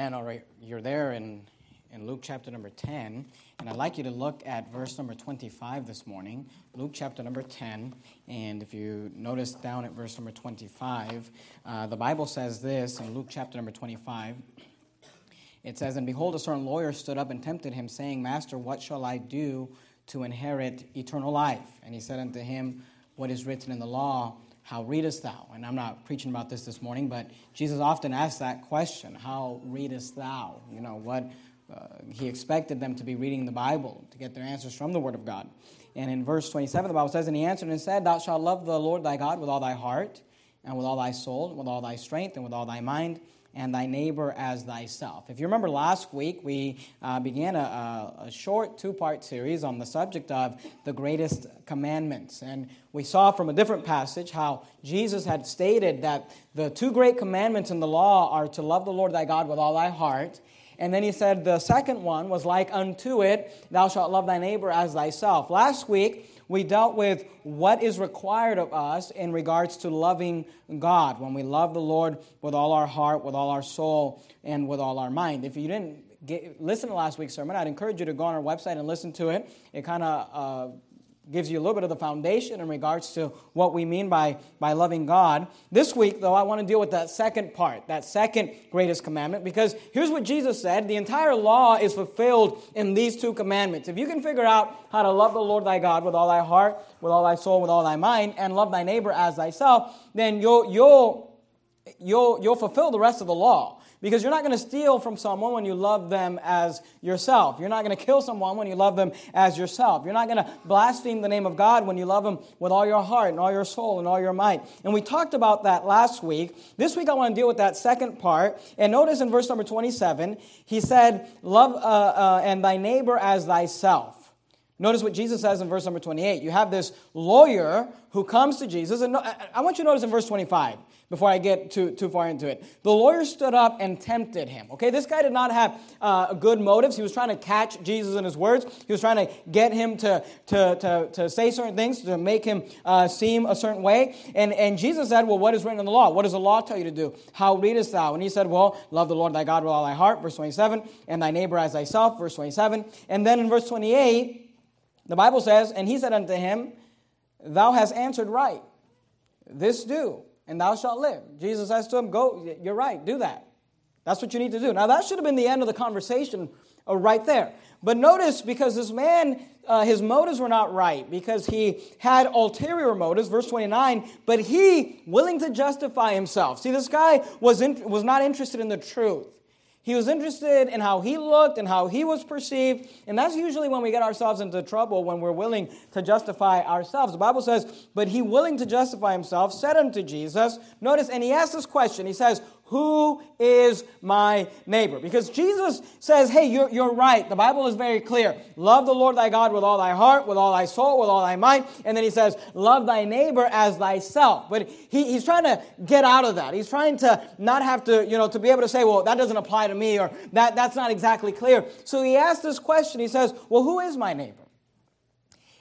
And all right, you're there in, in Luke chapter number 10, and I'd like you to look at verse number 25 this morning. Luke chapter number 10, and if you notice down at verse number 25, uh, the Bible says this in Luke chapter number 25. It says, And behold, a certain lawyer stood up and tempted him, saying, Master, what shall I do to inherit eternal life? And he said unto him, What is written in the law? How readest thou? And I'm not preaching about this this morning, but Jesus often asked that question How readest thou? You know, what uh, he expected them to be reading the Bible to get their answers from the Word of God. And in verse 27, the Bible says, And he answered and said, Thou shalt love the Lord thy God with all thy heart, and with all thy soul, and with all thy strength, and with all thy mind and thy neighbor as thyself. If you remember last week, we uh, began a, a short two part series on the subject of the greatest commandments. And we saw from a different passage how Jesus had stated that the two great commandments in the law are to love the Lord thy God with all thy heart. And then he said the second one was like unto it, thou shalt love thy neighbor as thyself. Last week, we dealt with what is required of us in regards to loving God when we love the Lord with all our heart, with all our soul, and with all our mind. If you didn't get, listen to last week's sermon, I'd encourage you to go on our website and listen to it. It kind of uh, gives you a little bit of the foundation in regards to what we mean by, by loving God. This week, though, I want to deal with that second part, that second greatest commandment, because here's what Jesus said the entire law is fulfilled in these two commandments. If you can figure out how to love the Lord thy God with all thy heart, with all thy soul, with all thy mind, and love thy neighbor as thyself, then you'll, you'll, you'll, you'll fulfill the rest of the law. Because you're not going to steal from someone when you love them as yourself. You're not going to kill someone when you love them as yourself. You're not going to blaspheme the name of God when you love Him with all your heart and all your soul and all your might. And we talked about that last week. This week I want to deal with that second part. And notice in verse number 27, he said, Love uh, uh, and thy neighbor as thyself. Notice what Jesus says in verse number 28. You have this lawyer who comes to Jesus, and I want you to notice in verse 25 before I get too, too far into it. The lawyer stood up and tempted him. Okay, this guy did not have uh, good motives. He was trying to catch Jesus in his words, he was trying to get him to, to, to, to say certain things, to make him uh, seem a certain way. And, and Jesus said, Well, what is written in the law? What does the law tell you to do? How readest thou? And he said, Well, love the Lord thy God with all thy heart, verse 27, and thy neighbor as thyself, verse 27. And then in verse 28, the Bible says, And he said unto him, Thou hast answered right. This do, and thou shalt live. Jesus says to him, Go, you're right, do that. That's what you need to do. Now, that should have been the end of the conversation uh, right there. But notice, because this man, uh, his motives were not right, because he had ulterior motives, verse 29, but he, willing to justify himself. See, this guy was, in, was not interested in the truth. He was interested in how he looked and how he was perceived. And that's usually when we get ourselves into trouble, when we're willing to justify ourselves. The Bible says, But he willing to justify himself said unto Jesus, notice, and he asked this question. He says, who is my neighbor? Because Jesus says, hey, you're, you're right. The Bible is very clear. Love the Lord thy God with all thy heart, with all thy soul, with all thy might. And then he says, love thy neighbor as thyself. But he, he's trying to get out of that. He's trying to not have to, you know, to be able to say, well, that doesn't apply to me or that, that's not exactly clear. So he asks this question. He says, well, who is my neighbor?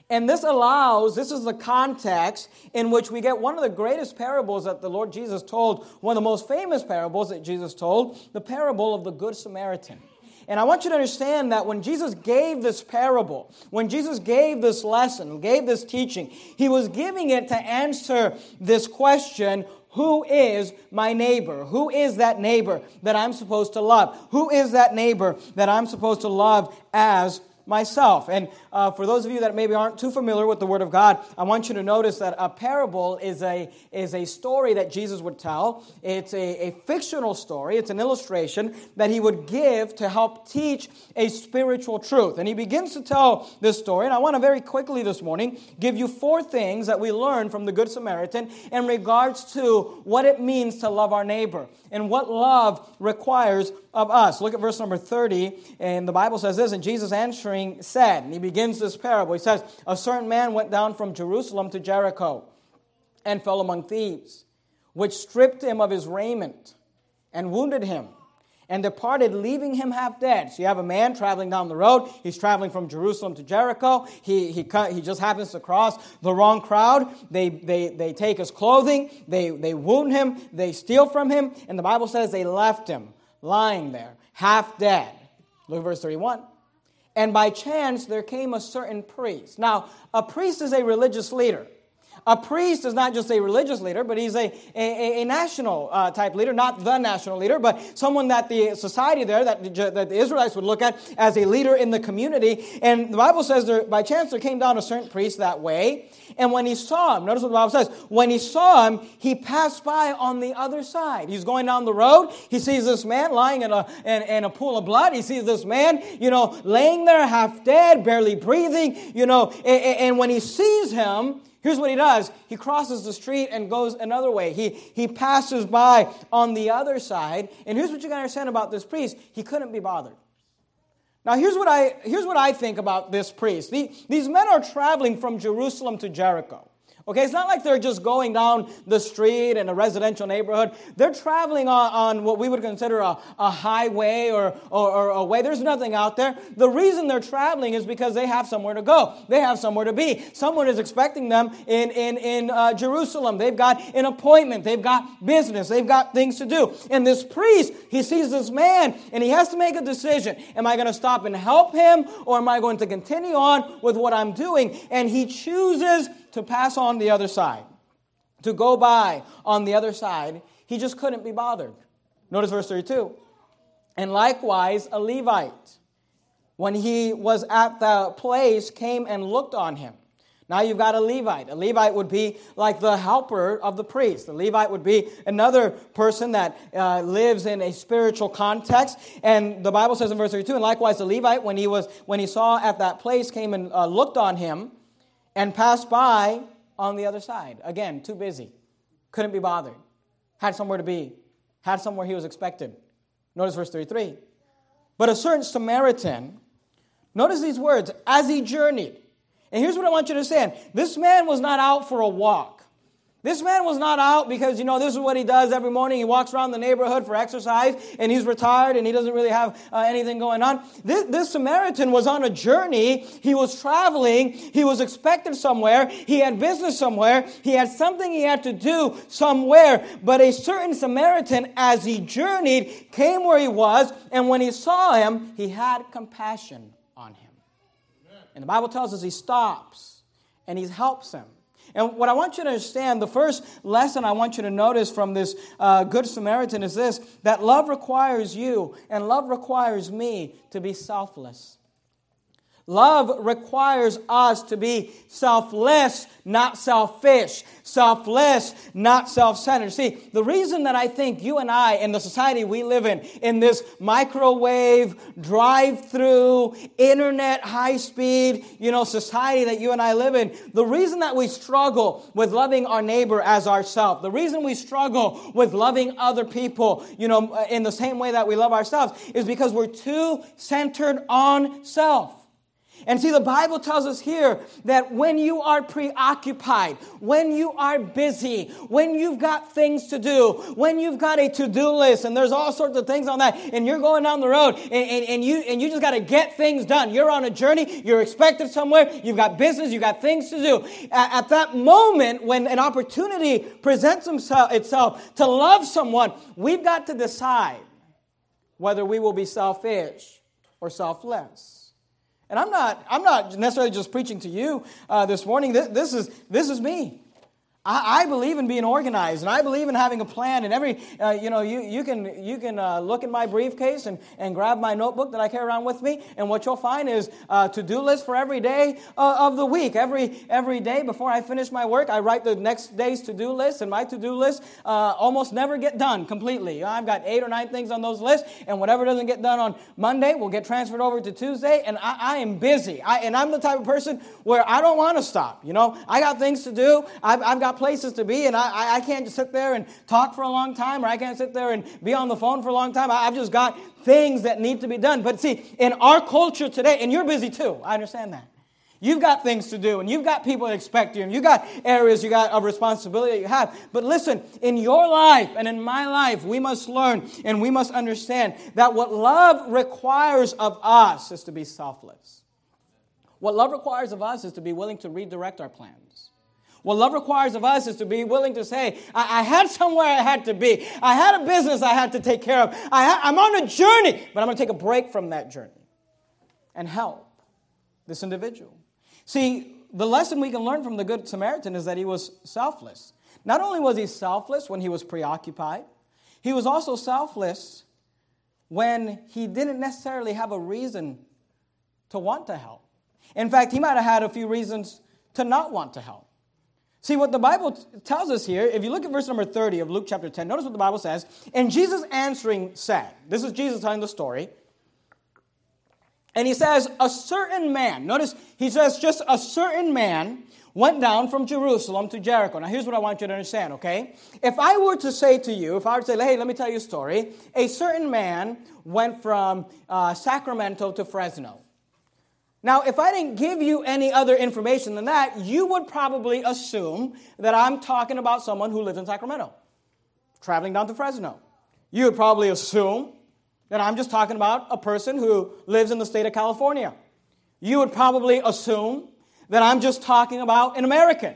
And this allows, this is the context in which we get one of the greatest parables that the Lord Jesus told, one of the most famous parables that Jesus told, the parable of the Good Samaritan. And I want you to understand that when Jesus gave this parable, when Jesus gave this lesson, gave this teaching, he was giving it to answer this question who is my neighbor? Who is that neighbor that I'm supposed to love? Who is that neighbor that I'm supposed to love as myself. And uh, for those of you that maybe aren't too familiar with the Word of God, I want you to notice that a parable is a, is a story that Jesus would tell. It's a, a fictional story, it's an illustration that he would give to help teach a spiritual truth. And he begins to tell this story. And I want to very quickly this morning give you four things that we learn from the Good Samaritan in regards to what it means to love our neighbor and what love requires of us. Look at verse number 30, and the Bible says this, and Jesus answering said, and he begins this parable. He says, A certain man went down from Jerusalem to Jericho and fell among thieves, which stripped him of his raiment and wounded him and departed, leaving him half dead. So you have a man traveling down the road. He's traveling from Jerusalem to Jericho. He, he, he just happens to cross the wrong crowd. They, they, they take his clothing, they, they wound him, they steal from him, and the Bible says they left him lying there half dead. Look at verse 31. And by chance there came a certain priest. Now, a priest is a religious leader. A priest is not just a religious leader, but he's a, a, a national uh, type leader, not the national leader, but someone that the society there, that the, that the Israelites would look at as a leader in the community. And the Bible says there, by chance there came down a certain priest that way. And when he saw him, notice what the Bible says, when he saw him, he passed by on the other side. He's going down the road. He sees this man lying in a, in, in a pool of blood. He sees this man, you know, laying there half dead, barely breathing, you know, and, and when he sees him, Here's what he does he crosses the street and goes another way. He, he passes by on the other side. And here's what you gotta understand about this priest he couldn't be bothered. Now, here's what I, here's what I think about this priest. The, these men are traveling from Jerusalem to Jericho. Okay, it's not like they're just going down the street in a residential neighborhood. They're traveling on, on what we would consider a, a highway or, or, or, a way. There's nothing out there. The reason they're traveling is because they have somewhere to go. They have somewhere to be. Someone is expecting them in, in, in uh, Jerusalem. They've got an appointment. They've got business. They've got things to do. And this priest, he sees this man and he has to make a decision. Am I going to stop and help him or am I going to continue on with what I'm doing? And he chooses to pass on the other side, to go by on the other side. He just couldn't be bothered. Notice verse 32. And likewise, a Levite, when he was at the place, came and looked on him. Now you've got a Levite. A Levite would be like the helper of the priest. The Levite would be another person that uh, lives in a spiritual context. And the Bible says in verse 32, and likewise the Levite, when he was when he saw at that place, came and uh, looked on him and passed by on the other side. Again, too busy. Couldn't be bothered. Had somewhere to be. Had somewhere he was expected. Notice verse 33. But a certain Samaritan, notice these words, as he journeyed. And here's what I want you to understand this man was not out for a walk. This man was not out because, you know, this is what he does every morning. He walks around the neighborhood for exercise and he's retired and he doesn't really have uh, anything going on. This, this Samaritan was on a journey. He was traveling. He was expected somewhere. He had business somewhere. He had something he had to do somewhere. But a certain Samaritan, as he journeyed, came where he was. And when he saw him, he had compassion on him. And the Bible tells us he stops and he helps him. And what I want you to understand, the first lesson I want you to notice from this uh, Good Samaritan is this that love requires you and love requires me to be selfless. Love requires us to be selfless, not selfish. Selfless, not self centered. See, the reason that I think you and I, in the society we live in, in this microwave, drive through, internet, high speed, you know, society that you and I live in, the reason that we struggle with loving our neighbor as ourselves, the reason we struggle with loving other people, you know, in the same way that we love ourselves, is because we're too centered on self. And see, the Bible tells us here that when you are preoccupied, when you are busy, when you've got things to do, when you've got a to-do list, and there's all sorts of things on that, and you're going down the road, and, and, and you and you just got to get things done. You're on a journey, you're expected somewhere, you've got business, you've got things to do. At, at that moment, when an opportunity presents itself to love someone, we've got to decide whether we will be selfish or selfless. And I'm not, I'm not necessarily just preaching to you uh, this morning. This, this, is, this is me. I, I, believe in being organized, and I believe in having a plan. And every, uh, you know, you, you can, you can uh, look in my briefcase and, and grab my notebook that I carry around with me, and what you'll find is a to-do list for every day uh, of the week. Every, every day before I finish my work, I write the next day's to-do list, and my to-do list uh, almost never get done completely. I've got eight or nine things on those lists, and whatever doesn't get done on Monday will get transferred over to Tuesday, and I, I am busy. I, and I'm the type of person where I don't want to stop. You know, I got things to do. I've, I've got places to be, and I, I can't just sit there and talk for a long time, or I can't sit there and be on the phone for a long time. I've just got things that need to be done. But see, in our culture today, and you're busy too, I understand that. You've got things to do, and you've got people that expect you, and you've got areas you got of responsibility that you have. But listen, in your life and in my life, we must learn and we must understand that what love requires of us is to be selfless. What love requires of us is to be willing to redirect our plans. What love requires of us is to be willing to say, I, I had somewhere I had to be. I had a business I had to take care of. I ha- I'm on a journey, but I'm going to take a break from that journey and help this individual. See, the lesson we can learn from the Good Samaritan is that he was selfless. Not only was he selfless when he was preoccupied, he was also selfless when he didn't necessarily have a reason to want to help. In fact, he might have had a few reasons to not want to help. See, what the Bible tells us here, if you look at verse number 30 of Luke chapter 10, notice what the Bible says. And Jesus answering said, This is Jesus telling the story. And he says, A certain man, notice he says, just a certain man went down from Jerusalem to Jericho. Now, here's what I want you to understand, okay? If I were to say to you, if I were to say, hey, let me tell you a story, a certain man went from uh, Sacramento to Fresno. Now, if I didn't give you any other information than that, you would probably assume that I'm talking about someone who lives in Sacramento, traveling down to Fresno. You would probably assume that I'm just talking about a person who lives in the state of California. You would probably assume that I'm just talking about an American.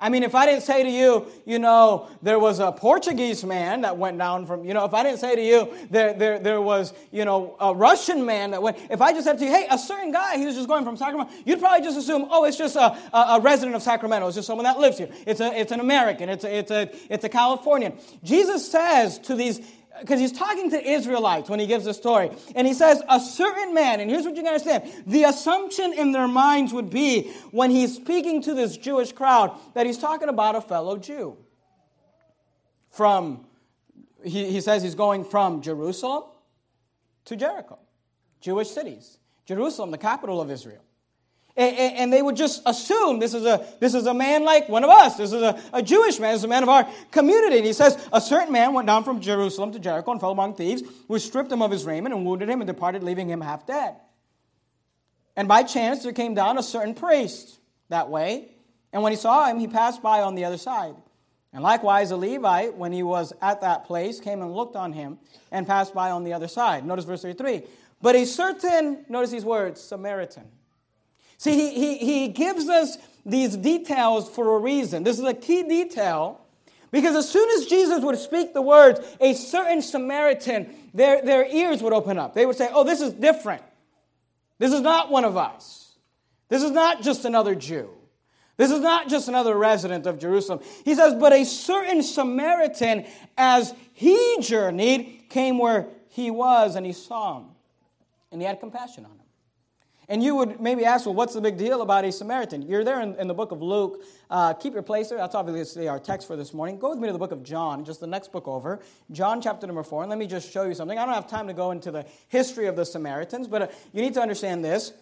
I mean, if I didn't say to you, you know, there was a Portuguese man that went down from, you know, if I didn't say to you, there, there, there was, you know, a Russian man that went, if I just said to you, hey, a certain guy, he was just going from Sacramento, you'd probably just assume, oh, it's just a, a, a resident of Sacramento. It's just someone that lives here. It's, a, it's an American. It's a, it's, a, it's a Californian. Jesus says to these because he's talking to Israelites when he gives the story. And he says, A certain man, and here's what you can understand the assumption in their minds would be when he's speaking to this Jewish crowd that he's talking about a fellow Jew. From, he, he says he's going from Jerusalem to Jericho, Jewish cities. Jerusalem, the capital of Israel. And, they would just assume this is a, this is a man like one of us. This is a, a Jewish man. This is a man of our community. And he says, A certain man went down from Jerusalem to Jericho and fell among thieves, who stripped him of his raiment and wounded him and departed, leaving him half dead. And by chance there came down a certain priest that way. And when he saw him, he passed by on the other side. And likewise, a Levite, when he was at that place, came and looked on him and passed by on the other side. Notice verse 33. But a certain, notice these words, Samaritan See, he, he, he gives us these details for a reason. This is a key detail because as soon as Jesus would speak the words, a certain Samaritan, their, their ears would open up. They would say, Oh, this is different. This is not one of us. This is not just another Jew. This is not just another resident of Jerusalem. He says, But a certain Samaritan, as he journeyed, came where he was and he saw him. And he had compassion on him. And you would maybe ask, well, what's the big deal about a Samaritan? You're there in, in the book of Luke. Uh, keep your place there. That's obviously our text for this morning. Go with me to the book of John, just the next book over. John chapter number four. And let me just show you something. I don't have time to go into the history of the Samaritans, but uh, you need to understand this.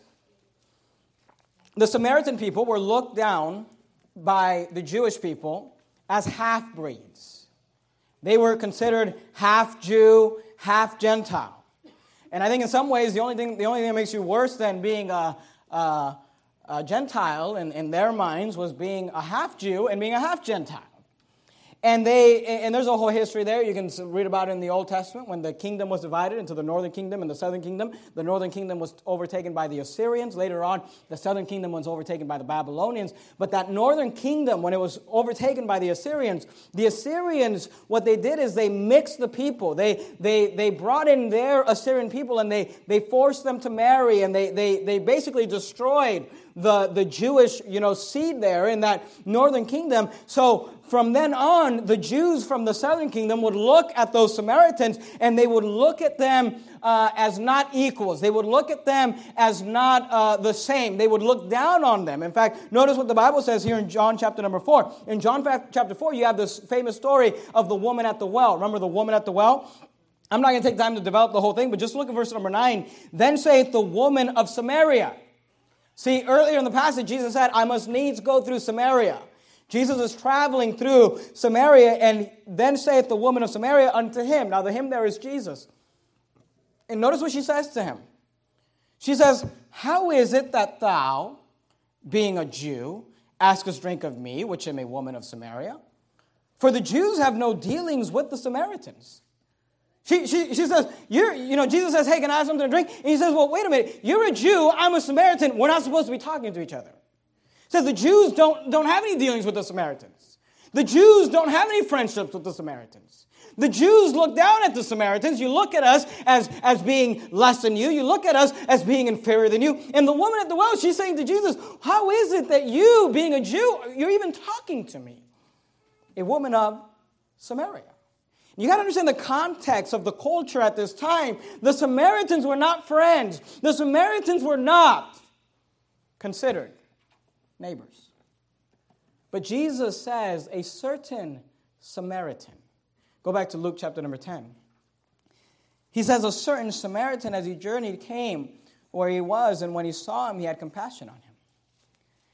The Samaritan people were looked down by the Jewish people as half breeds. They were considered half Jew, half Gentile. And I think in some ways, the only thing, the only thing that makes you worse than being a, a, a Gentile in, in their minds was being a half Jew and being a half Gentile. And they and there's a whole history there. You can read about it in the Old Testament when the kingdom was divided into the northern kingdom and the southern kingdom. The northern kingdom was overtaken by the Assyrians. Later on, the southern kingdom was overtaken by the Babylonians. But that northern kingdom, when it was overtaken by the Assyrians, the Assyrians, what they did is they mixed the people. They they they brought in their Assyrian people and they they forced them to marry and they they they basically destroyed the, the Jewish, you know, seed there in that northern kingdom. So from then on, the Jews from the southern kingdom would look at those Samaritans and they would look at them uh, as not equals. They would look at them as not uh, the same. They would look down on them. In fact, notice what the Bible says here in John chapter number 4. In John chapter 4, you have this famous story of the woman at the well. Remember the woman at the well? I'm not going to take time to develop the whole thing, but just look at verse number 9. Then saith the woman of Samaria. See, earlier in the passage, Jesus said, I must needs go through Samaria. Jesus is traveling through Samaria, and then saith the woman of Samaria unto him. Now, the him there is Jesus. And notice what she says to him. She says, How is it that thou, being a Jew, askest drink of me, which am a woman of Samaria? For the Jews have no dealings with the Samaritans. She, she, she says, you're, you know, Jesus says, hey, can I have something to drink? And he says, well, wait a minute. You're a Jew. I'm a Samaritan. We're not supposed to be talking to each other. Says the Jews don't, don't have any dealings with the Samaritans. The Jews don't have any friendships with the Samaritans. The Jews look down at the Samaritans. You look at us as, as being less than you. You look at us as being inferior than you. And the woman at the well, she's saying to Jesus, How is it that you, being a Jew, you're even talking to me? A woman of Samaria. You got to understand the context of the culture at this time. The Samaritans were not friends, the Samaritans were not considered neighbors. But Jesus says, a certain Samaritan. Go back to Luke chapter number 10. He says, A certain Samaritan, as he journeyed, came where he was, and when he saw him, he had compassion on him.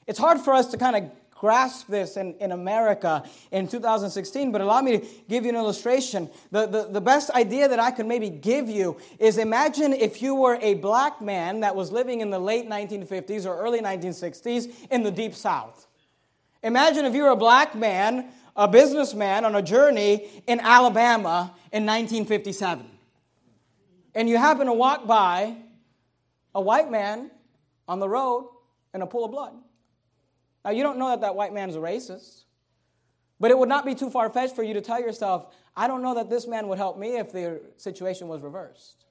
It's hard for us to kind of grasp this in, in America in 2016, but allow me to give you an illustration. The, the, the best idea that I could maybe give you is imagine if you were a black man that was living in the late 1950s or early 1960s in the Deep South. Imagine if you were a black man, a businessman on a journey in Alabama in 1957. And you happen to walk by a white man on the road in a pool of blood. Now, you don't know that that white man's a racist, but it would not be too far fetched for you to tell yourself, I don't know that this man would help me if the situation was reversed.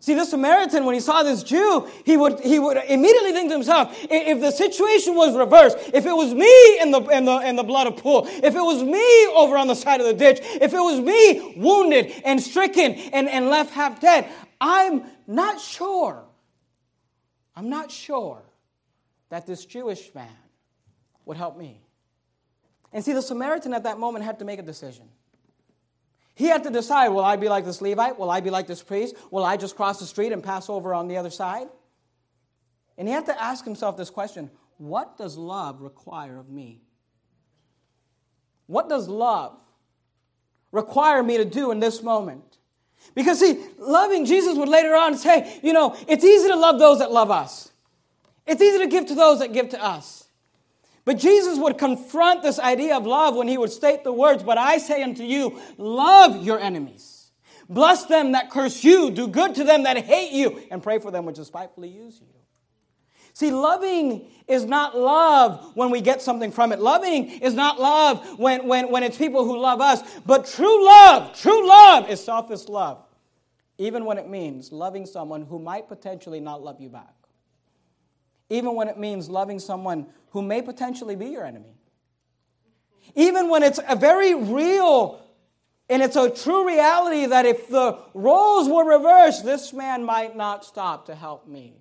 See, the Samaritan, when he saw this Jew, he would, he would immediately think to himself, if the situation was reversed, if it was me in the, in, the, in the blood of pool, if it was me over on the side of the ditch, if it was me wounded and stricken and, and left half dead, I'm not sure. I'm not sure that this Jewish man would help me. And see, the Samaritan at that moment had to make a decision. He had to decide will I be like this Levite? Will I be like this priest? Will I just cross the street and pass over on the other side? And he had to ask himself this question What does love require of me? What does love require me to do in this moment? Because, see, loving Jesus would later on say, you know, it's easy to love those that love us. It's easy to give to those that give to us. But Jesus would confront this idea of love when he would state the words, But I say unto you, love your enemies. Bless them that curse you, do good to them that hate you, and pray for them which despitefully use you. See, loving is not love when we get something from it. Loving is not love when, when, when it's people who love us. But true love, true love is selfless love, even when it means loving someone who might potentially not love you back even when it means loving someone who may potentially be your enemy. Even when it's a very real and it's a true reality that if the roles were reversed, this man might not stop to help me.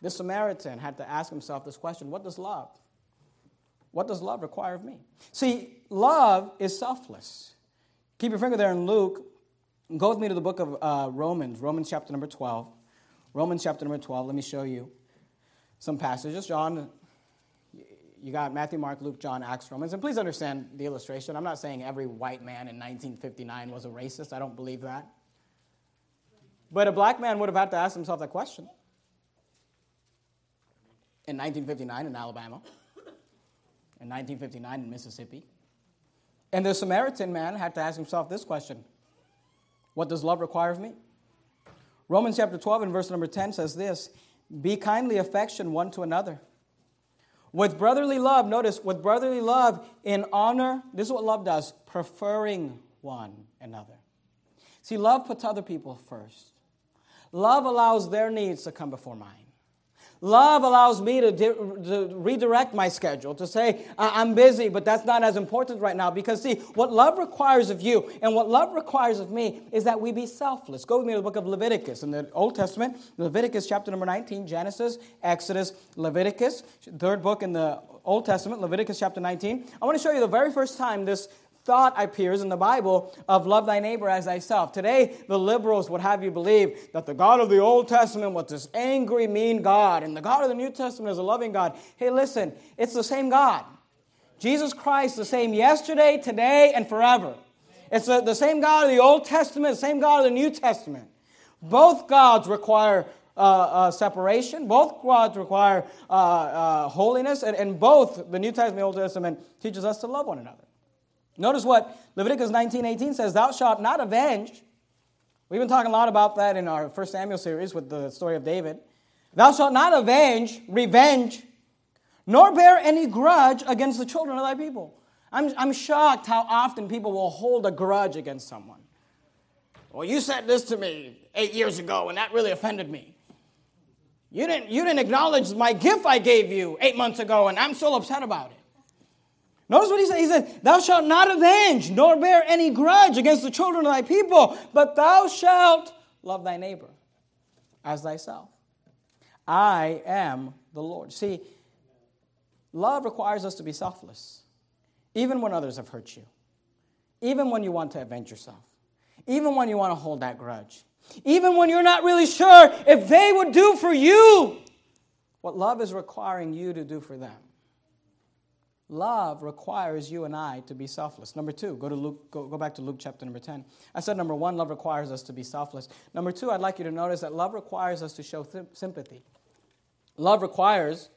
This Samaritan had to ask himself this question What does love? What does love require of me? See, love is selfless. Keep your finger there in Luke. Go with me to the book of uh, Romans, Romans chapter number 12. Romans chapter number 12. Let me show you some passages. John, you got Matthew, Mark, Luke, John, Acts, Romans. And please understand the illustration. I'm not saying every white man in 1959 was a racist. I don't believe that. But a black man would have had to ask himself that question in 1959 in Alabama, in 1959 in Mississippi. And the Samaritan man had to ask himself this question What does love require of me? Romans chapter 12 and verse number 10 says this be kindly affection one to another. With brotherly love, notice, with brotherly love in honor, this is what love does preferring one another. See, love puts other people first. Love allows their needs to come before mine. Love allows me to, di- to, redirect my schedule, to say, I'm busy, but that's not as important right now. Because, see, what love requires of you and what love requires of me is that we be selfless. Go with me to the book of Leviticus in the Old Testament, Leviticus chapter number 19, Genesis, Exodus, Leviticus, third book in the Old Testament, Leviticus chapter 19. I want to show you the very first time this thought appears in the Bible of love thy neighbor as thyself. Today, the liberals would have you believe that the God of the Old Testament was this angry, mean God, and the God of the New Testament is a loving God. Hey, listen, it's the same God. Jesus Christ, the same yesterday, today, and forever. It's the, the same God of the Old Testament, the same God of the New Testament. Both gods require uh, uh, separation. Both gods require uh, uh holiness, and, and both the New Testament and the Old Testament teaches us to love one another. Notice what Leviticus 19:18 says, "Thou shalt not avenge." We've been talking a lot about that in our First Samuel series with the story of David. Thou shalt not avenge, revenge nor bear any grudge against the children of thy people. I'm, I'm shocked how often people will hold a grudge against someone. Well, you said this to me eight years ago, and that really offended me. You didn't, you didn't acknowledge my gift I gave you eight months ago, and I'm still upset about it. Notice what he said. He said, Thou shalt not avenge, nor bear any grudge against the children of thy people, but thou shalt love thy neighbor as thyself. I am the Lord. See, love requires us to be selfless, even when others have hurt you, even when you want to avenge yourself, even when you want to hold that grudge, even when you're not really sure if they would do for you what love is requiring you to do for them. Love requires you and I to be selfless. Number two, go to Luke, go, go back to Luke chapter number 10. I said number one, love requires us to be selfless. Number two, I'd like you to notice that love requires us to show th- sympathy. Love requires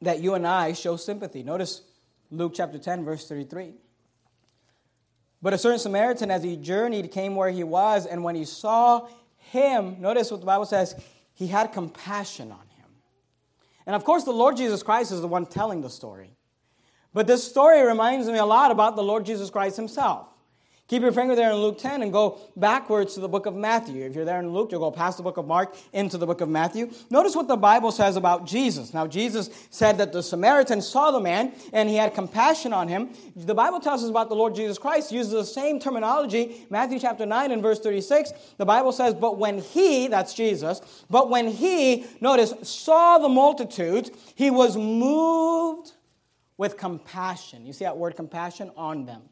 that you and I show sympathy. Notice Luke chapter 10, verse 33. But a certain Samaritan, as he journeyed, came where he was, and when he saw him, notice what the Bible says, he had compassion on him. And of course, the Lord Jesus Christ is the one telling the story. But this story reminds me a lot about the Lord Jesus Christ himself. Keep your finger there in Luke 10 and go backwards to the book of Matthew. If you're there in Luke, you'll go past the book of Mark into the book of Matthew. Notice what the Bible says about Jesus. Now, Jesus said that the Samaritan saw the man and he had compassion on him. The Bible tells us about the Lord Jesus Christ, uses the same terminology. Matthew chapter 9 and verse 36, the Bible says, But when he, that's Jesus, but when he, notice, saw the multitudes, he was moved with compassion. You see that word compassion on them.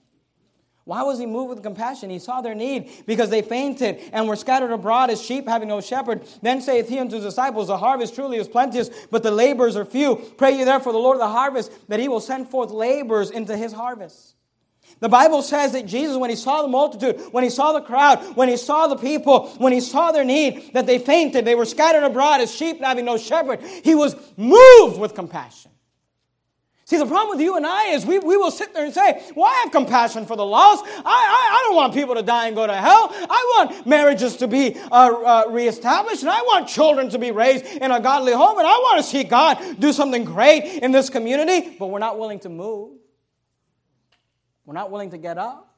Why was he moved with compassion? He saw their need because they fainted and were scattered abroad as sheep having no shepherd. Then saith he unto his disciples, The harvest truly is plenteous, but the laborers are few. Pray ye therefore the Lord of the harvest that he will send forth laborers into his harvest. The Bible says that Jesus, when he saw the multitude, when he saw the crowd, when he saw the people, when he saw their need, that they fainted, they were scattered abroad as sheep having no shepherd, he was moved with compassion. See, the problem with you and I is we, we will sit there and say, Well, I have compassion for the lost. I, I, I don't want people to die and go to hell. I want marriages to be uh, uh, reestablished, and I want children to be raised in a godly home, and I want to see God do something great in this community, but we're not willing to move. We're not willing to get up.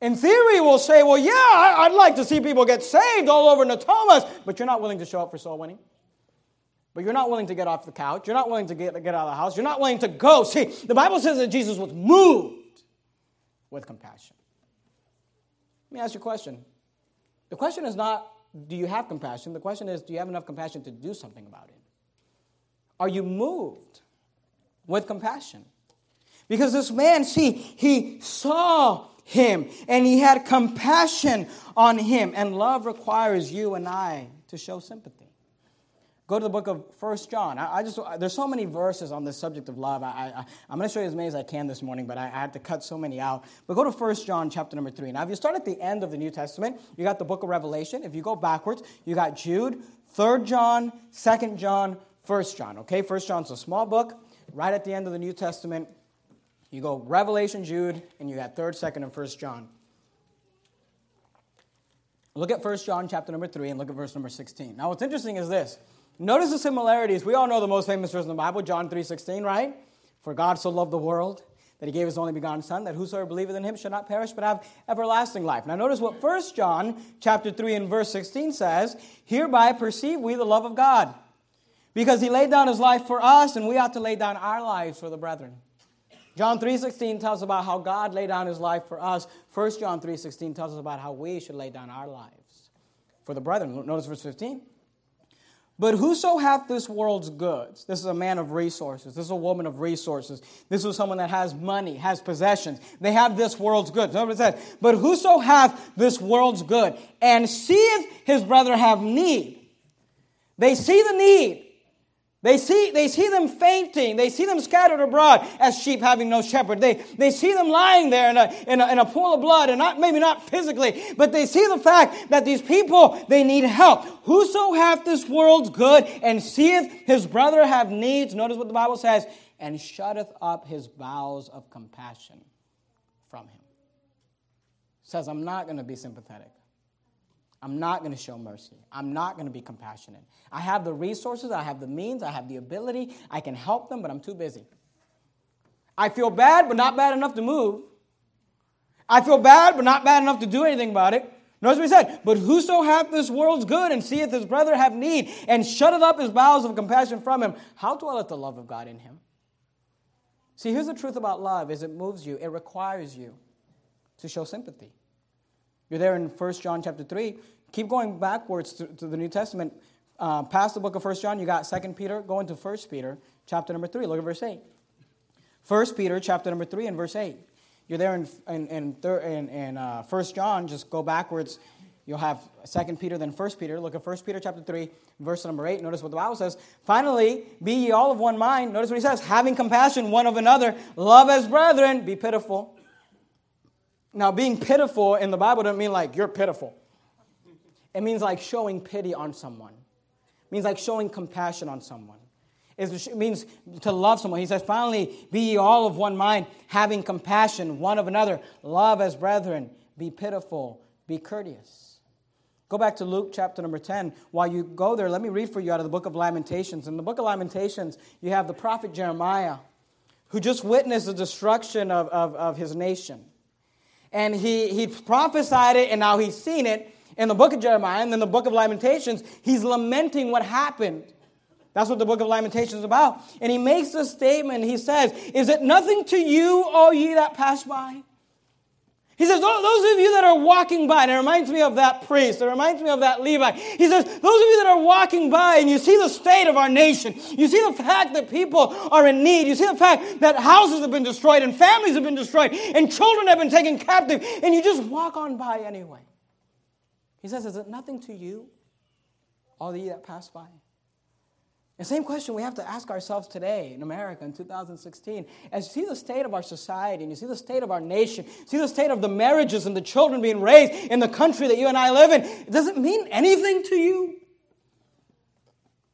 In theory, we'll say, Well, yeah, I, I'd like to see people get saved all over Natomas, but you're not willing to show up for soul winning but you're not willing to get off the couch. You're not willing to get, get out of the house. You're not willing to go. See, the Bible says that Jesus was moved with compassion. Let me ask you a question. The question is not, do you have compassion? The question is, do you have enough compassion to do something about it? Are you moved with compassion? Because this man, see, he saw him and he had compassion on him. And love requires you and I to show sympathy. Go to the book of First John. I, I, just there's so many verses on this subject of love. I, I, am going to show you as many as I can this morning, but I, I had to cut so many out. But go to First John chapter number three. Now, if you start at the end of the New Testament, you got the book of Revelation. If you go backwards, you got Jude, Third John, Second John, First John. Okay, First John's a small book. Right at the end of the New Testament, you go Revelation, Jude, and you got Third, Second, and First John. Look at First John chapter number three and look at verse number 16. Now, what's interesting is this. Notice the similarities. We all know the most famous verse in the Bible, John 3.16, right? For God so loved the world that he gave his only begotten Son, that whosoever believeth in him should not perish but have everlasting life. Now notice what 1 John chapter 3 and verse 16 says, Hereby perceive we the love of God, because he laid down his life for us, and we ought to lay down our lives for the brethren. John 3.16 tells about how God laid down his life for us. 1 John 3.16 tells us about how we should lay down our lives for the brethren. Notice verse 15. But whoso hath this world's goods, this is a man of resources, this is a woman of resources, this is someone that has money, has possessions, they have this world's goods. Notice it says, but whoso hath this world's good, and seeth his brother have need, they see the need, they see, they see them fainting. They see them scattered abroad as sheep having no shepherd. They, they see them lying there in a, in, a, in a pool of blood, and not, maybe not physically, but they see the fact that these people, they need help. Whoso hath this world's good and seeth his brother have needs, notice what the Bible says, and shutteth up his bowels of compassion from him. Says, I'm not going to be sympathetic. I'm not going to show mercy. I'm not going to be compassionate. I have the resources, I have the means, I have the ability, I can help them, but I'm too busy. I feel bad, but not bad enough to move. I feel bad, but not bad enough to do anything about it. Notice what he said, but whoso hath this world's good and seeth his brother have need and shutteth up his bowels of compassion from him, how dwelleth the love of God in him? See, here's the truth about love is it moves you, it requires you to show sympathy. You're there in 1 John chapter 3. Keep going backwards to, to the New Testament. Uh, past the book of 1 John, you got 2 Peter, go into 1 Peter chapter number 3. Look at verse 8. 1 Peter chapter number 3 and verse 8. You're there in, in, in, thir- in, in uh, 1 John, just go backwards. You'll have 2 Peter, then 1 Peter. Look at 1 Peter chapter 3, verse number 8. Notice what the Bible says. Finally, be ye all of one mind. Notice what he says. Having compassion one of another, love as brethren, be pitiful. Now, being pitiful in the Bible doesn't mean like you're pitiful. It means like showing pity on someone. It means like showing compassion on someone. It means to love someone. He says, finally, be ye all of one mind, having compassion one of another. Love as brethren. Be pitiful. Be courteous. Go back to Luke chapter number 10. While you go there, let me read for you out of the book of Lamentations. In the book of Lamentations, you have the prophet Jeremiah, who just witnessed the destruction of, of, of his nation. And he, he prophesied it, and now he's seen it in the book of Jeremiah. And then the book of Lamentations, he's lamenting what happened. That's what the book of Lamentations is about. And he makes a statement. He says, Is it nothing to you, all ye that pass by? He says, Those of you that are walking by, and it reminds me of that priest, it reminds me of that Levi. He says, Those of you that are walking by and you see the state of our nation, you see the fact that people are in need, you see the fact that houses have been destroyed and families have been destroyed and children have been taken captive, and you just walk on by anyway. He says, Is it nothing to you, all of you that pass by? The same question we have to ask ourselves today in America in 2016. As you see the state of our society and you see the state of our nation, see the state of the marriages and the children being raised in the country that you and I live in, does it mean anything to you?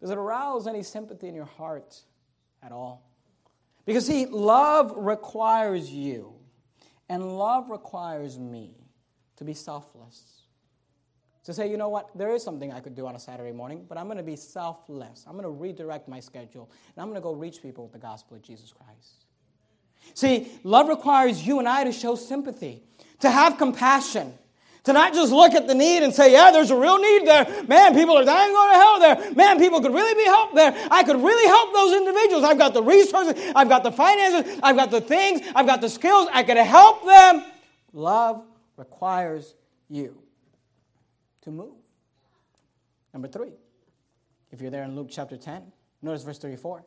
Does it arouse any sympathy in your heart at all? Because, see, love requires you, and love requires me to be selfless to say, you know what, there is something I could do on a Saturday morning, but I'm going to be selfless. I'm going to redirect my schedule, and I'm going to go reach people with the gospel of Jesus Christ. See, love requires you and I to show sympathy, to have compassion, to not just look at the need and say, yeah, there's a real need there. Man, people are dying going to hell there. Man, people could really be helped there. I could really help those individuals. I've got the resources, I've got the finances, I've got the things, I've got the skills. I could help them. Love requires you to move. Number three, if you're there in Luke chapter 10, notice verse 34.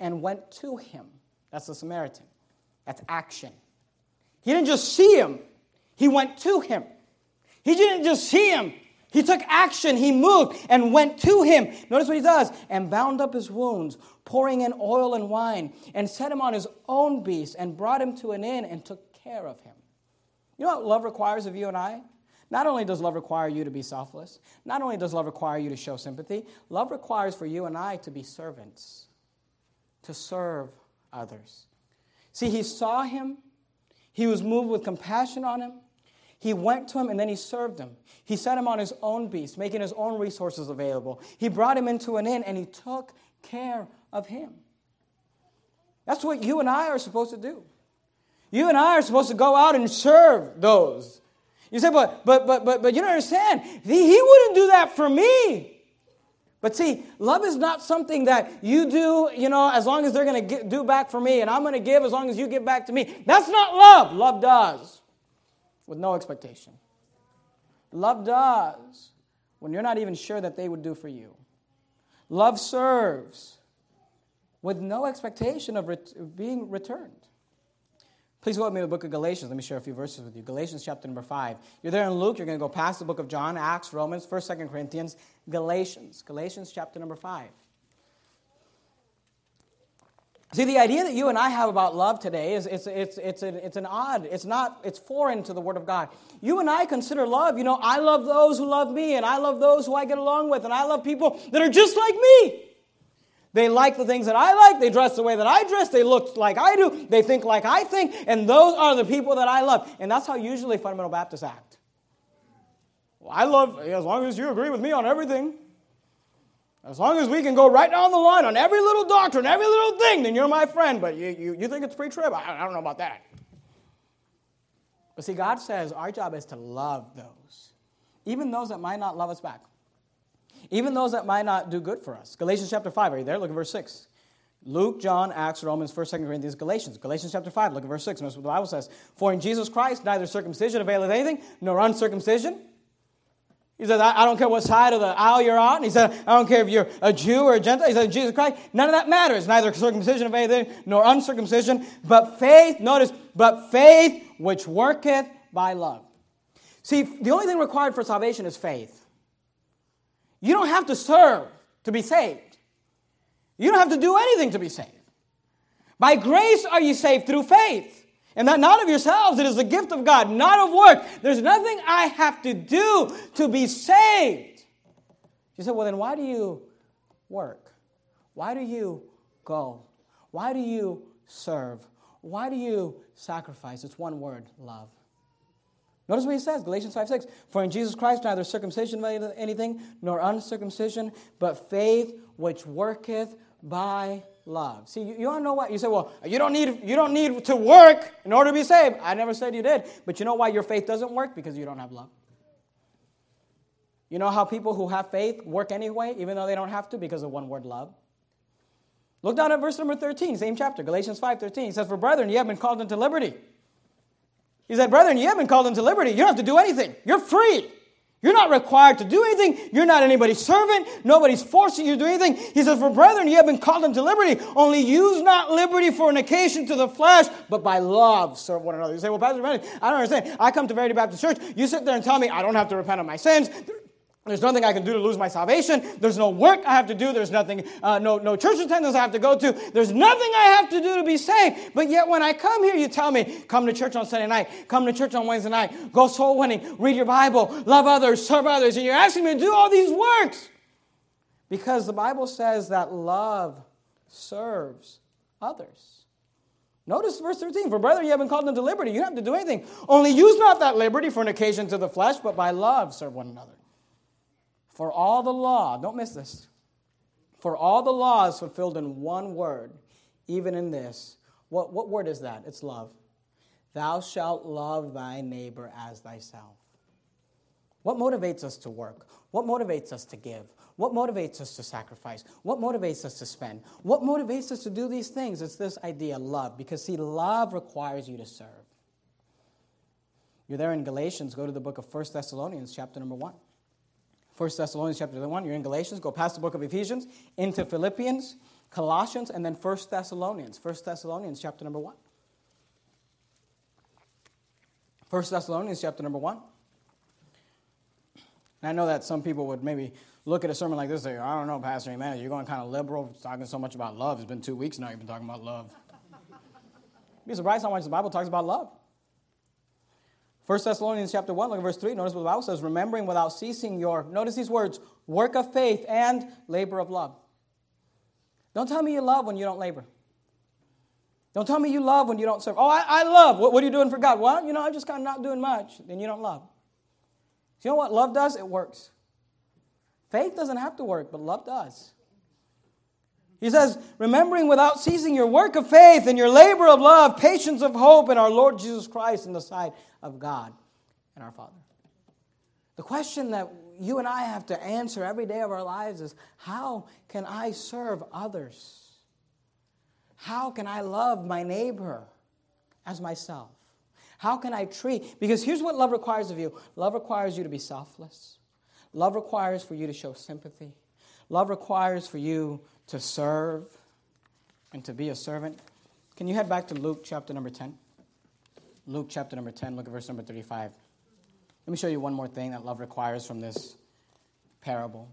And went to him. That's the Samaritan. That's action. He didn't just see him, he went to him. He didn't just see him, he took action. He moved and went to him. Notice what he does and bound up his wounds, pouring in oil and wine, and set him on his own beast, and brought him to an inn and took care of him. You know what love requires of you and I? Not only does love require you to be selfless, not only does love require you to show sympathy, love requires for you and I to be servants, to serve others. See, he saw him, he was moved with compassion on him. He went to him and then he served him. He set him on his own beast, making his own resources available. He brought him into an inn and he took care of him. That's what you and I are supposed to do. You and I are supposed to go out and serve those you say, but, but, but, but, but you don't understand. He, he wouldn't do that for me. But see, love is not something that you do, you know, as long as they're going to do back for me, and I'm going to give as long as you give back to me. That's not love. Love does, with no expectation. Love does when you're not even sure that they would do for you. Love serves with no expectation of ret- being returned. Please go with me to the book of Galatians. Let me share a few verses with you. Galatians chapter number 5. You're there in Luke. You're going to go past the book of John, Acts, Romans, 1st, 2nd Corinthians, Galatians. Galatians chapter number 5. See, the idea that you and I have about love today is it's, it's, it's, an, it's an odd, it's not, it's foreign to the Word of God. You and I consider love, you know, I love those who love me, and I love those who I get along with, and I love people that are just like me. They like the things that I like. They dress the way that I dress. They look like I do. They think like I think. And those are the people that I love. And that's how usually fundamental Baptists act. Well, I love, as long as you agree with me on everything, as long as we can go right down the line on every little doctrine, every little thing, then you're my friend. But you, you, you think it's pre trib? I, I don't know about that. But see, God says our job is to love those, even those that might not love us back, even those that might not do good for us. Galatians chapter 5, are you there? Look at verse 6. Luke, John, Acts, Romans, 1st, 2nd Corinthians, Galatians. Galatians chapter 5, look at verse 6. Notice what the Bible says. For in Jesus Christ neither circumcision availeth anything, nor uncircumcision. He says, I, don't care what side of the aisle you're on. He said, I don't care if you're a Jew or a Gentile. He said, Jesus Christ, none of that matters. Neither circumcision of anything, nor uncircumcision, but faith, notice, but faith which worketh by love. See, the only thing required for salvation is faith. You don't have to serve to be saved. You don't have to do anything to be saved. By grace are you saved through faith. And that not of yourselves, it is the gift of God, not of work. There's nothing I have to do to be saved. She said, Well, then why do you work? Why do you go? Why do you serve? Why do you sacrifice? It's one word love. Notice what he says, Galatians 5 6. For in Jesus Christ neither circumcision anything, nor uncircumcision, but faith which worketh by love. See, you, you to know what? You say, well, you don't, need, you don't need to work in order to be saved. I never said you did. But you know why your faith doesn't work? Because you don't have love. You know how people who have faith work anyway, even though they don't have to, because of one word love? Look down at verse number 13, same chapter, Galatians 5 13. He says, For brethren, ye have been called into liberty. He said, Brethren, you have been called into liberty. You don't have to do anything. You're free. You're not required to do anything. You're not anybody's servant. Nobody's forcing you to do anything. He says, For brethren, you have been called into liberty. Only use not liberty for an occasion to the flesh, but by love serve one another. You say, Well, Pastor I don't understand. I come to Verity Baptist Church. You sit there and tell me I don't have to repent of my sins. There's nothing I can do to lose my salvation. There's no work I have to do. There's nothing, uh, no, no church attendance I have to go to. There's nothing I have to do to be saved. But yet when I come here, you tell me, come to church on Sunday night, come to church on Wednesday night, go soul winning, read your Bible, love others, serve others. And you're asking me to do all these works. Because the Bible says that love serves others. Notice verse 13. For brother, you have been called into liberty. You don't have to do anything. Only use not that liberty for an occasion to the flesh, but by love serve one another. For all the law, don't miss this. For all the law is fulfilled in one word, even in this. What, what word is that? It's love. Thou shalt love thy neighbor as thyself. What motivates us to work? What motivates us to give? What motivates us to sacrifice? What motivates us to spend? What motivates us to do these things? It's this idea, love. Because, see, love requires you to serve. You're there in Galatians, go to the book of 1 Thessalonians, chapter number 1. 1 Thessalonians chapter 1, you're in Galatians, go past the book of Ephesians, into Philippians, Colossians, and then 1 Thessalonians. 1 Thessalonians chapter number 1. 1 Thessalonians chapter number 1. And I know that some people would maybe look at a sermon like this and say, I don't know, Pastor Amen, you're going kind of liberal, talking so much about love. It's been two weeks now you've been talking about love. Be surprised how much the Bible talks about love. 1 Thessalonians chapter 1, look at verse 3. Notice what the Bible says, remembering without ceasing your, notice these words, work of faith and labor of love. Don't tell me you love when you don't labor. Don't tell me you love when you don't serve. Oh, I, I love. What, what, are you doing for God? Well, you know, I'm just kind of not doing much. Then you don't love. you know what love does? It works. Faith doesn't have to work, but love does. He says, remembering without ceasing your work of faith and your labor of love, patience of hope in our Lord Jesus Christ in the sight of God and our Father. The question that you and I have to answer every day of our lives is how can I serve others? How can I love my neighbor as myself? How can I treat? Because here's what love requires of you love requires you to be selfless, love requires for you to show sympathy, love requires for you to serve and to be a servant. Can you head back to Luke chapter number 10? Luke chapter number 10, look at verse number 35. Let me show you one more thing that love requires from this parable.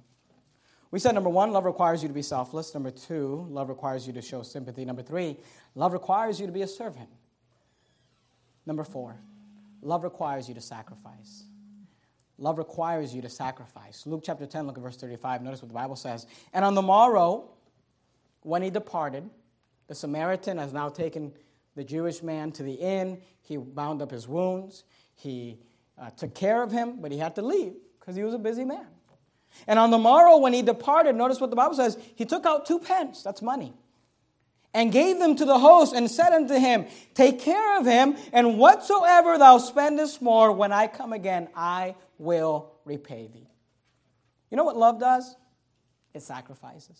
We said number one, love requires you to be selfless. Number two, love requires you to show sympathy. Number three, love requires you to be a servant. Number four, love requires you to sacrifice. Love requires you to sacrifice. Luke chapter 10, look at verse 35. Notice what the Bible says. And on the morrow, when he departed, the Samaritan has now taken the Jewish man to the inn. He bound up his wounds. He uh, took care of him, but he had to leave because he was a busy man. And on the morrow, when he departed, notice what the Bible says he took out two pence, that's money, and gave them to the host, and said unto him, Take care of him, and whatsoever thou spendest more, when I come again, I will repay thee. You know what love does? It sacrifices.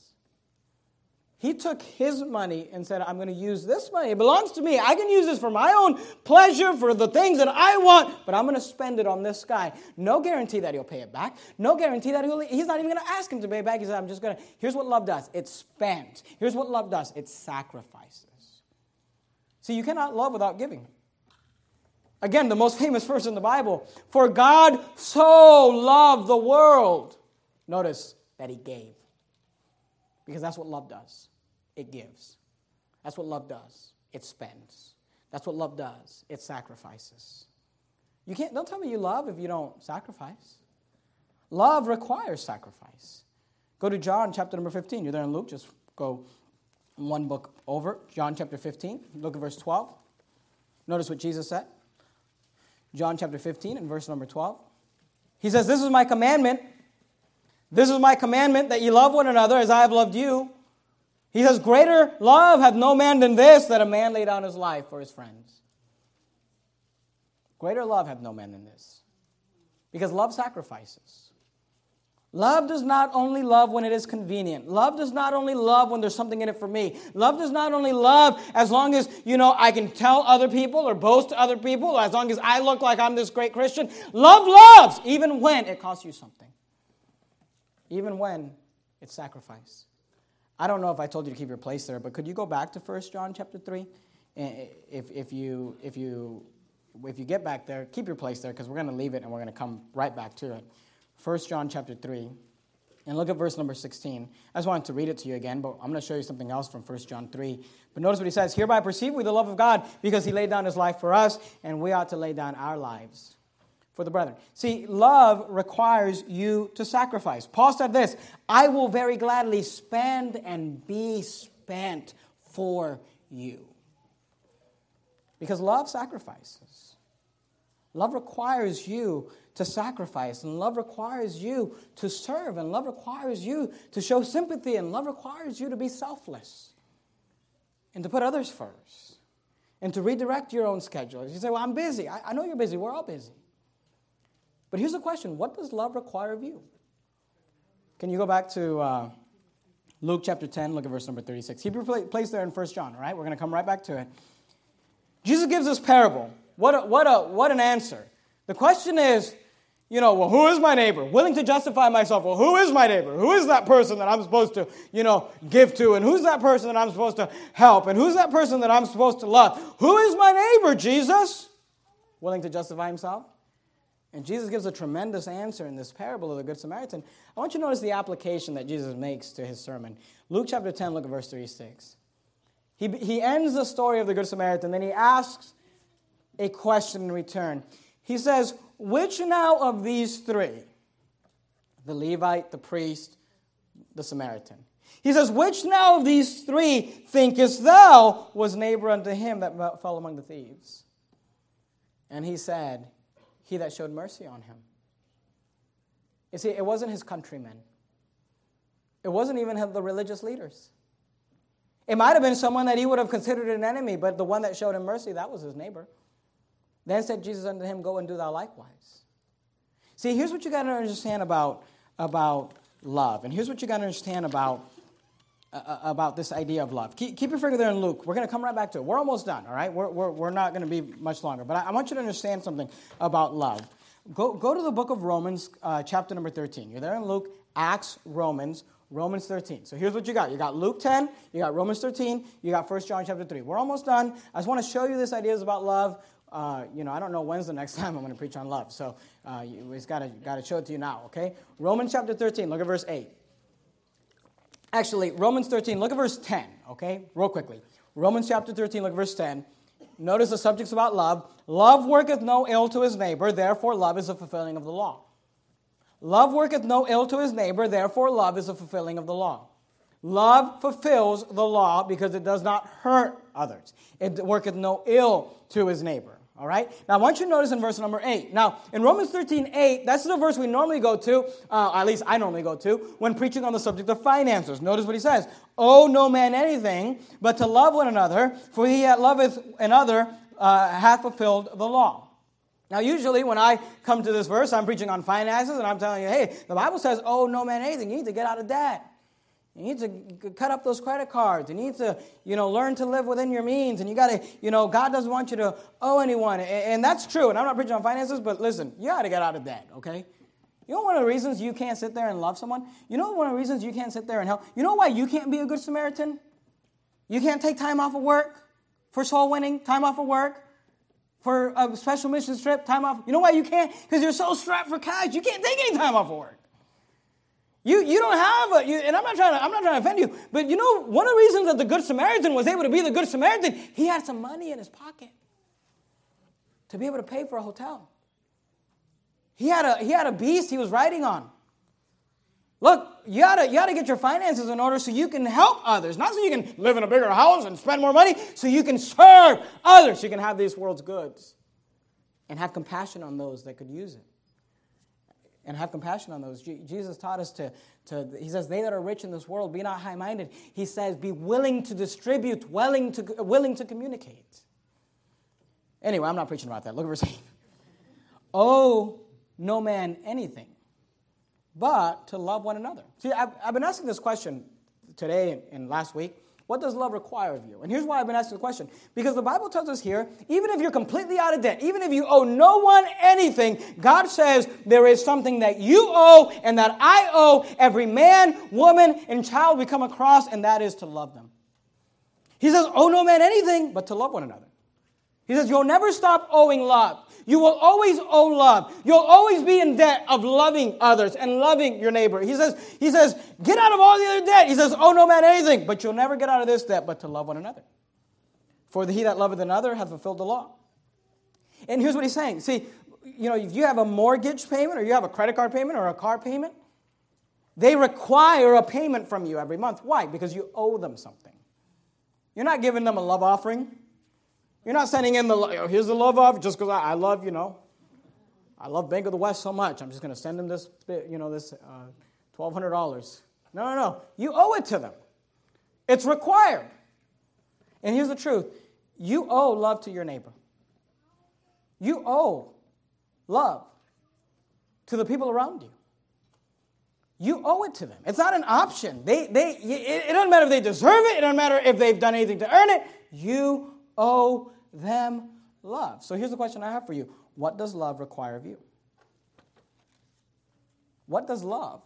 He took his money and said, I'm going to use this money. It belongs to me. I can use this for my own pleasure, for the things that I want, but I'm going to spend it on this guy. No guarantee that he'll pay it back. No guarantee that he'll, he's not even going to ask him to pay it back. He said, I'm just going to. Here's what love does it spends. Here's what love does it sacrifices. See, you cannot love without giving. Again, the most famous verse in the Bible For God so loved the world. Notice that he gave. Because that's what love does it gives. That's what love does. It spends. That's what love does. It sacrifices. You can't, don't tell me you love if you don't sacrifice. Love requires sacrifice. Go to John chapter number 15. You're there in Luke, just go one book over. John chapter 15. Look at verse 12. Notice what Jesus said. John chapter 15 and verse number 12. He says, This is my commandment. This is my commandment that you love one another as I have loved you. He says, Greater love hath no man than this, that a man lay down his life for his friends. Greater love hath no man than this. Because love sacrifices. Love does not only love when it is convenient. Love does not only love when there's something in it for me. Love does not only love as long as, you know, I can tell other people or boast to other people, as long as I look like I'm this great Christian. Love loves even when it costs you something. Even when it's sacrifice. I don't know if I told you to keep your place there, but could you go back to 1 John chapter 3? If, if, you, if, you, if you get back there, keep your place there because we're going to leave it and we're going to come right back to it. 1 John chapter 3. And look at verse number 16. I just wanted to read it to you again, but I'm going to show you something else from 1 John 3. But notice what he says Hereby perceive we the love of God because he laid down his life for us, and we ought to lay down our lives for the brethren. See, love requires you to sacrifice. Paul said this I will very gladly spend and be spent for you. Because love sacrifices. Love requires you to sacrifice, and love requires you to serve, and love requires you to show sympathy, and love requires you to be selfless and to put others first and to redirect your own schedule. You say, Well, I'm busy. I, I know you're busy. We're all busy. But here's the question what does love require of you? Can you go back to uh, Luke chapter 10, look at verse number 36. Keep your place there in 1 John, all right? We're going to come right back to it. Jesus gives this parable. What, a, what, a, what an answer. The question is, you know, well, who is my neighbor? Willing to justify myself. Well, who is my neighbor? Who is that person that I'm supposed to, you know, give to? And who's that person that I'm supposed to help? And who's that person that I'm supposed to love? Who is my neighbor, Jesus? Willing to justify himself? And Jesus gives a tremendous answer in this parable of the Good Samaritan. I want you to notice the application that Jesus makes to his sermon. Luke chapter 10, look at verse 36. He, he ends the story of the Good Samaritan, then he asks a question in return. He says, Which now of these three, the Levite, the priest, the Samaritan, he says, Which now of these three thinkest thou was neighbor unto him that fell among the thieves? And he said, he that showed mercy on him. You see, it wasn't his countrymen, it wasn't even the religious leaders. It might have been someone that he would have considered an enemy, but the one that showed him mercy, that was his neighbor. Then said Jesus unto him, Go and do thou likewise. See, here's what you got to understand about, about love. And here's what you got to understand about uh, uh, about this idea of love. Keep, keep, your finger there in Luke. We're going to come right back to it. We're almost done, all right? We're, we're, we're not going to be much longer. But I, I, want you to understand something about love. Go, go to the book of Romans, uh, chapter number 13. You're there in Luke, Acts, Romans, Romans 13. So here's what you got. You got Luke 10, you got Romans 13, you got 1 John chapter 3. We're almost done. I just want to show you this ideas about love. Uh, you know, I don't know when's the next time I'm going to preach on love. So uh, got to got to show it to you now, okay? Romans chapter 13, look at verse 8. Actually, Romans 13, look at verse 10, okay? Real quickly. Romans chapter 13, look at verse 10. Notice the subject's about love. Love worketh no ill to his neighbor, therefore love is a fulfilling of the law. Love worketh no ill to his neighbor, therefore love is a fulfilling of the law. Love fulfills the law because it does not hurt others. It worketh no ill to his neighbor. All right? Now, I want you to notice in verse number 8. Now, in Romans 13, 8, that's the verse we normally go to, uh, at least I normally go to, when preaching on the subject of finances. Notice what he says Owe no man anything but to love one another, for he that loveth another uh, hath fulfilled the law. Now, usually when I come to this verse, I'm preaching on finances and I'm telling you, hey, the Bible says, owe no man anything. You need to get out of debt. You need to cut up those credit cards. You need to, you know, learn to live within your means. And you got to, you know, God doesn't want you to owe anyone. And that's true. And I'm not preaching on finances, but listen, you got to get out of debt, okay? You know one of the reasons you can't sit there and love someone? You know one of the reasons you can't sit there and help? You know why you can't be a good Samaritan? You can't take time off of work for soul winning, time off of work for a special mission trip, time off. You know why you can't? Because you're so strapped for cash, you can't take any time off of work. You, you don't have a, you, and I'm not trying to I'm not trying to offend you, but you know one of the reasons that the Good Samaritan was able to be the Good Samaritan, he had some money in his pocket to be able to pay for a hotel. He had a he had a beast he was riding on. Look, you gotta, you gotta get your finances in order so you can help others. Not so you can live in a bigger house and spend more money, so you can serve others. You can have this world's goods and have compassion on those that could use it and have compassion on those. Jesus taught us to, to, he says, they that are rich in this world, be not high minded. He says, be willing to distribute, willing to, willing to communicate. Anyway, I'm not preaching about that. Look at verse 8. Owe no man anything but to love one another. See, I've, I've been asking this question today and last week. What does love require of you? And here's why I've been asking the question. Because the Bible tells us here, even if you're completely out of debt, even if you owe no one anything, God says there is something that you owe and that I owe every man, woman, and child we come across, and that is to love them. He says, owe no man anything but to love one another. He says, you'll never stop owing love. You will always owe love. You'll always be in debt of loving others and loving your neighbor. He says, he says, get out of all the other debt. He says, oh no man anything, but you'll never get out of this debt but to love one another. For he that loveth another hath fulfilled the law. And here's what he's saying. See, you know, if you have a mortgage payment or you have a credit card payment or a car payment, they require a payment from you every month. Why? Because you owe them something. You're not giving them a love offering. You're not sending in the, oh, here's the love of, just because I, I, love, you know, I love Bank of the West so much. I'm just going to send them this, you know, this uh, $1,200. No, no, no. You owe it to them. It's required. And here's the truth you owe love to your neighbor. You owe love to the people around you. You owe it to them. It's not an option. They, they, it, it doesn't matter if they deserve it, it doesn't matter if they've done anything to earn it. You owe them love. So here's the question I have for you What does love require of you? What does love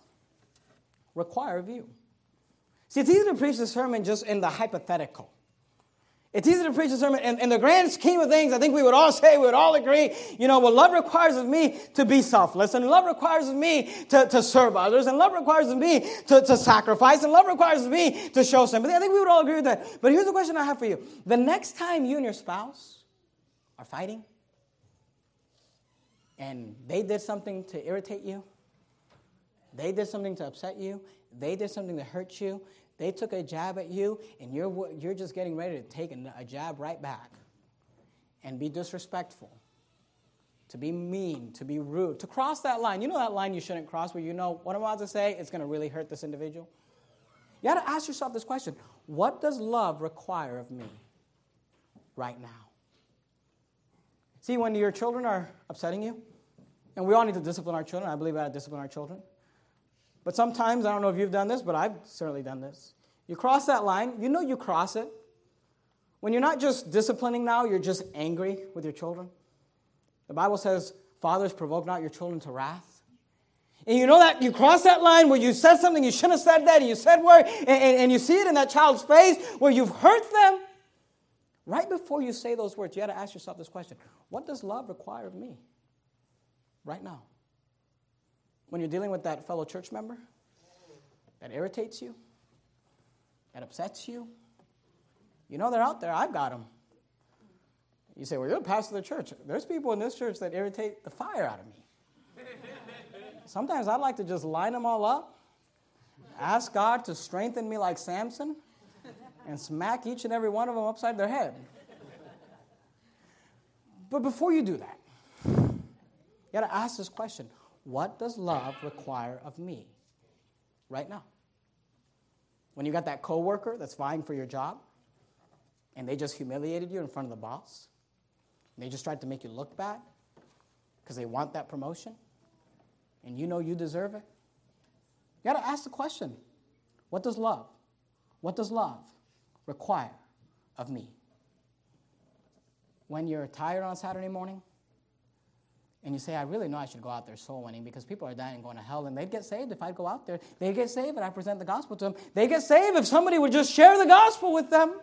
require of you? See, it's easy to preach the sermon just in the hypothetical. It's easy to preach a sermon in, in, the grand scheme of things. I think we would all say, we would all agree, you know, what love requires of me to be selfless, and love requires of me to, to serve others, and love requires of me to, to sacrifice, and love requires of me to show sympathy. I think we would all agree with that. But here's the question I have for you the next time you and your spouse are fighting, and they did something to irritate you, they did something to upset you, they did something to hurt you, they took a jab at you, and you're, you're just getting ready to take a jab right back and be disrespectful, to be mean, to be rude, to cross that line. You know that line you shouldn't cross where you know what I'm about to say is going to really hurt this individual? You got to ask yourself this question What does love require of me right now? See, when your children are upsetting you, and we all need to discipline our children, I believe got to discipline our children. But sometimes, I don't know if you've done this, but I've certainly done this. You cross that line, you know you cross it. When you're not just disciplining now, you're just angry with your children. The Bible says, Fathers, provoke not your children to wrath. And you know that you cross that line where you said something you shouldn't have said that, and you said word, and, and, and you see it in that child's face where you've hurt them. Right before you say those words, you got to ask yourself this question What does love require of me right now? When you're dealing with that fellow church member that irritates you, that upsets you. You know they're out there. I've got them. You say, well, you're the pastor of the church. There's people in this church that irritate the fire out of me. Sometimes I'd like to just line them all up, ask God to strengthen me like Samson, and smack each and every one of them upside their head. But before you do that, you got to ask this question What does love require of me right now? When you got that coworker that's vying for your job and they just humiliated you in front of the boss, and they just tried to make you look bad because they want that promotion, and you know you deserve it, you got to ask the question what does love, what does love require of me? When you're tired on Saturday morning, and you say, I really know I should go out there soul winning because people are dying and going to hell, and they'd get saved if I'd go out there. They'd get saved and I present the gospel to them. They get saved if somebody would just share the gospel with them.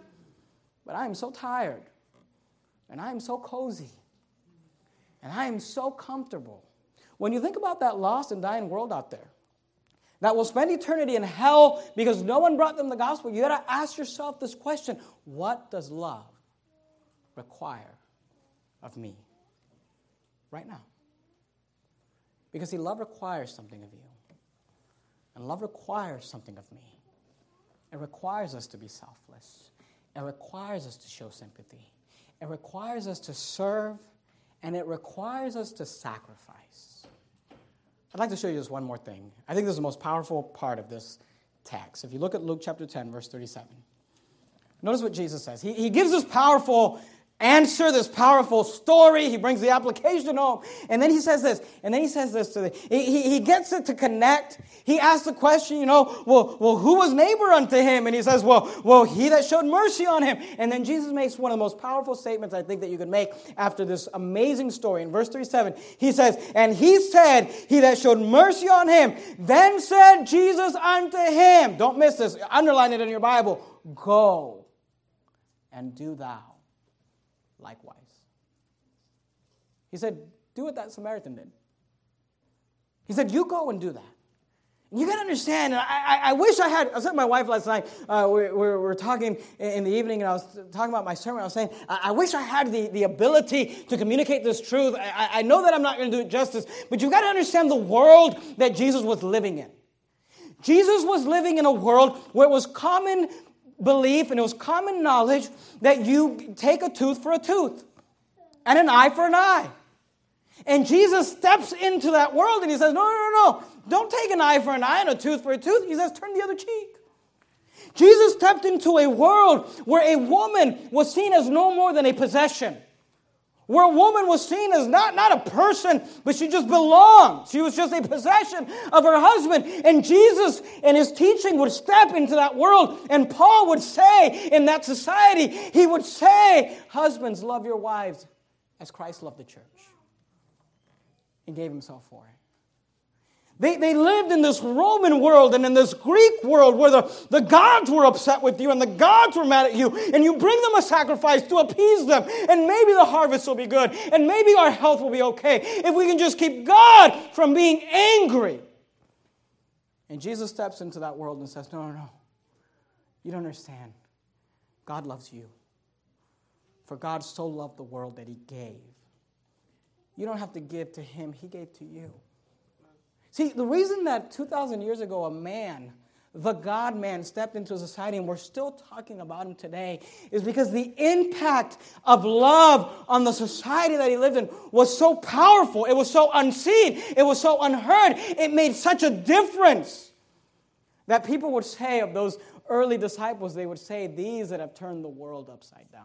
But I am so tired, and I am so cozy, and I am so comfortable. When you think about that lost and dying world out there that will spend eternity in hell because no one brought them the gospel, you got to ask yourself this question What does love require of me right now? Because, see, love requires something of you. And love requires something of me. It requires us to be selfless. It requires us to show sympathy. It requires us to serve. And it requires us to sacrifice. I'd like to show you just one more thing. I think this is the most powerful part of this text. If you look at Luke chapter 10, verse 37, notice what Jesus says. He, he gives this powerful answer, this powerful story. He brings the application home. And then he says this, and then he says this to the, he, he gets it to connect. He asks the question, you know, well, well, who was neighbor unto him? And he says, well, well, he that showed mercy on him. And then Jesus makes one of the most powerful statements I think that you could make after this amazing story. In verse 37, he says, and he said, he that showed mercy on him, then said Jesus unto him, don't miss this, underline it in your Bible, go and do thou likewise. He said, Do what that Samaritan did. He said, You go and do that. You got to understand, I, I, I, wish I had, I was with my wife last night, uh, we, we, were talking in the evening, and I was talking about my sermon. I was saying, I, I wish I had the, the ability to communicate this truth. I, I know that I'm not going to do it justice, but you've got to understand the world that Jesus was living in. Jesus was living in a world where it was common belief and it was common knowledge that you take a tooth for a tooth and an eye for an eye. And Jesus steps into that world and he says, No, no, no, no. Don't take an eye for an eye and a tooth for a tooth. He says, Turn the other cheek. Jesus stepped into a world where a woman was seen as no more than a possession where a woman was seen as not, not a person, but she just belonged. She was just a possession of her husband. And Jesus and his teaching would step into that world. And Paul would say in that society, he would say, Husbands, love your wives as Christ loved the church and gave himself for it. They, they lived in this Roman world and in this Greek world where the, the gods were upset with you and the gods were mad at you, and you bring them a sacrifice to appease them, and maybe the harvest will be good, and maybe our health will be okay if we can just keep God from being angry. And Jesus steps into that world and says, No, no, no. You don't understand. God loves you. For God so loved the world that he gave. You don't have to give to him, he gave to you. See, the reason that 2,000 years ago a man, the God man, stepped into society and we're still talking about him today is because the impact of love on the society that he lived in was so powerful. It was so unseen. It was so unheard. It made such a difference that people would say of those early disciples, they would say, These that have turned the world upside down.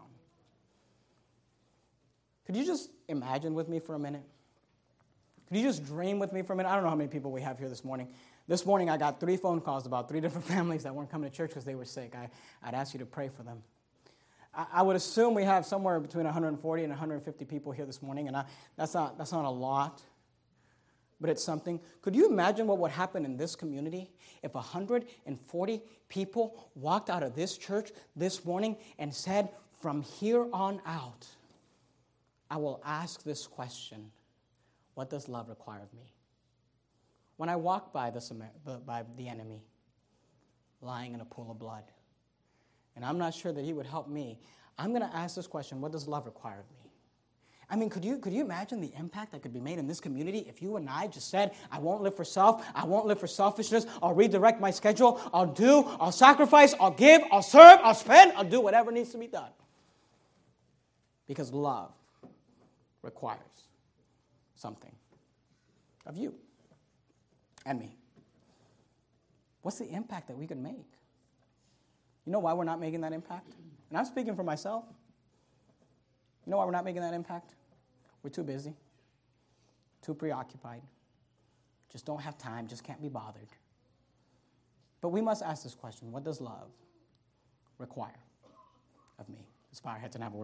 Could you just imagine with me for a minute? Could you just dream with me for a minute? I don't know how many people we have here this morning. This morning, I got three phone calls about three different families that weren't coming to church because they were sick. I, I'd ask you to pray for them. I, I, would assume we have somewhere between 140 and 150 people here this morning, and I, that's, not, that's not a lot, but it's something. Could you imagine what would happen in this community if 140 people walked out of this church this morning and said, From here on out, I will ask this question what does love require of me? When I walk by the, by the enemy lying in a pool of blood, and I'm not sure that he would help me, I'm going to ask this question What does love require of me? I mean, could you, could you imagine the impact that could be made in this community if you and I just said, I won't live for self, I won't live for selfishness, I'll redirect my schedule, I'll do, I'll sacrifice, I'll give, I'll serve, I'll spend, I'll do whatever needs to be done. Because love requires something of you and me. What's the impact that we could make? You know why we're not making that impact? And I'm speaking for myself. You know why we're not making that impact? We're too busy, too preoccupied, just don't have time, just can't be bothered. But we must ask this question what does love require of me? Let's bow our heads and have a word.